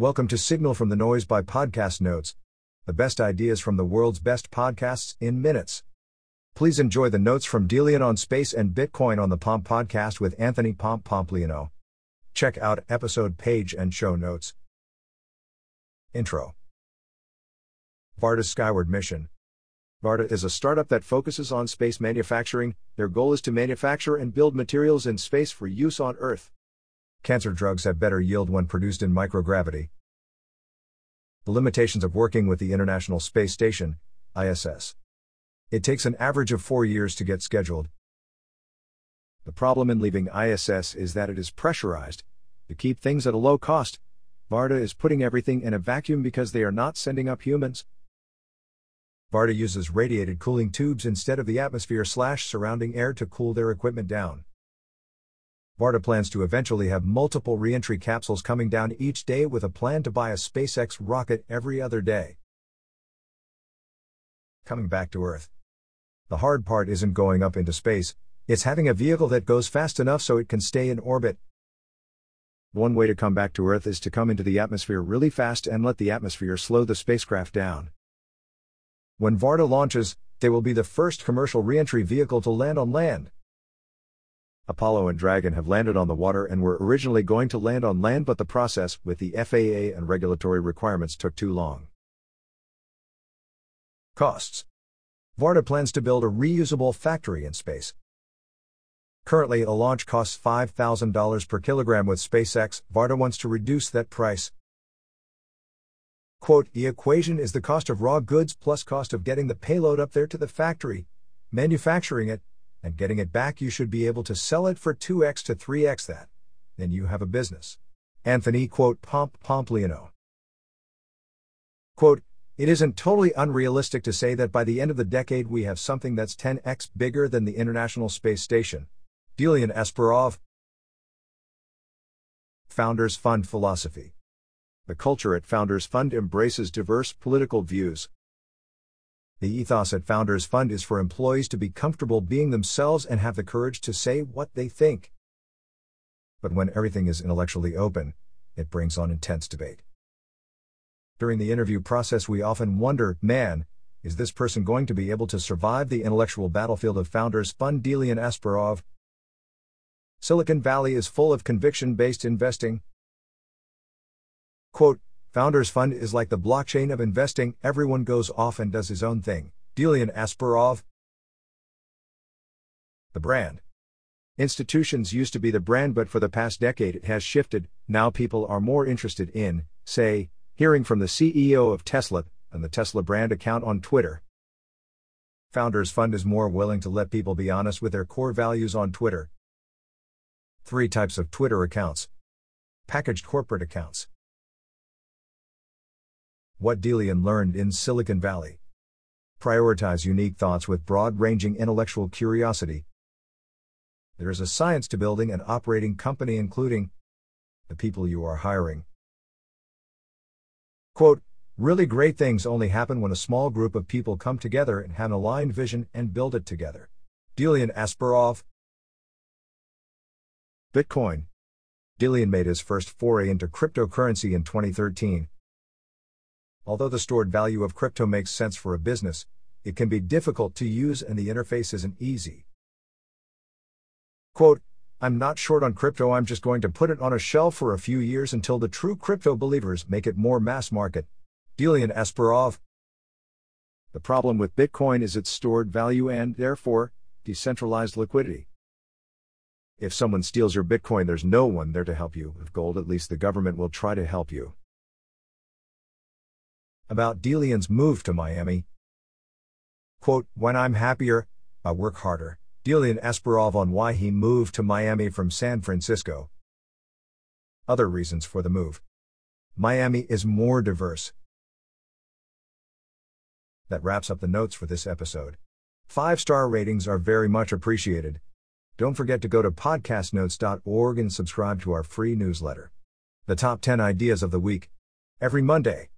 Welcome to Signal from the Noise by Podcast Notes, the best ideas from the world's best podcasts in minutes. Please enjoy the notes from Delian on space and Bitcoin on the Pomp podcast with Anthony Pomp Pompliano. Check out episode page and show notes. Intro Varda's Skyward Mission. Varda is a startup that focuses on space manufacturing. Their goal is to manufacture and build materials in space for use on Earth. Cancer drugs have better yield when produced in microgravity. The limitations of working with the International Space Station, ISS. It takes an average of four years to get scheduled. The problem in leaving ISS is that it is pressurized. To keep things at a low cost, Varda is putting everything in a vacuum because they are not sending up humans. Varda uses radiated cooling tubes instead of the atmosphere slash surrounding air to cool their equipment down. Varda plans to eventually have multiple reentry capsules coming down each day with a plan to buy a SpaceX rocket every other day. Coming back to Earth. The hard part isn't going up into space, it's having a vehicle that goes fast enough so it can stay in orbit. One way to come back to Earth is to come into the atmosphere really fast and let the atmosphere slow the spacecraft down. When Varda launches, they will be the first commercial reentry vehicle to land on land. Apollo and Dragon have landed on the water and were originally going to land on land, but the process with the FAA and regulatory requirements took too long. Costs Varda plans to build a reusable factory in space. Currently, a launch costs $5,000 per kilogram with SpaceX. Varda wants to reduce that price. Quote, the equation is the cost of raw goods plus cost of getting the payload up there to the factory, manufacturing it, and getting it back, you should be able to sell it for 2x to 3x that. Then you have a business. Anthony, quote, Pomp pomp, Pompliano. Quote, it isn't totally unrealistic to say that by the end of the decade we have something that's 10x bigger than the International Space Station. Delian Asparouhov. Founders Fund Philosophy. The culture at Founders Fund embraces diverse political views, the ethos at Founders Fund is for employees to be comfortable being themselves and have the courage to say what they think. But when everything is intellectually open, it brings on intense debate. During the interview process, we often wonder man, is this person going to be able to survive the intellectual battlefield of Founders Fund Delian Asparouhov? Silicon Valley is full of conviction based investing. Quote, Founders Fund is like the blockchain of investing, everyone goes off and does his own thing. Delian Asparouhov. The brand. Institutions used to be the brand, but for the past decade it has shifted. Now people are more interested in, say, hearing from the CEO of Tesla and the Tesla brand account on Twitter. Founders Fund is more willing to let people be honest with their core values on Twitter. Three types of Twitter accounts packaged corporate accounts. What Delian learned in Silicon Valley. Prioritize unique thoughts with broad ranging intellectual curiosity. There is a science to building and operating company, including the people you are hiring. Quote, really great things only happen when a small group of people come together and have an aligned vision and build it together. Delian Asparouhov. Bitcoin. Delian made his first foray into cryptocurrency in 2013, Although the stored value of crypto makes sense for a business, it can be difficult to use and the interface isn't easy. Quote, I'm not short on crypto, I'm just going to put it on a shelf for a few years until the true crypto believers make it more mass market. Delian Asparouhov. The problem with Bitcoin is its stored value and, therefore, decentralized liquidity. If someone steals your Bitcoin, there's no one there to help you. With gold, at least the government will try to help you. About Delian's move to Miami. Quote, When I'm happier, I work harder. Delian Asparouhov on why he moved to Miami from San Francisco. Other reasons for the move. Miami is more diverse. That wraps up the notes for this episode. Five star ratings are very much appreciated. Don't forget to go to podcastnotes.org and subscribe to our free newsletter. The top 10 ideas of the week. Every Monday.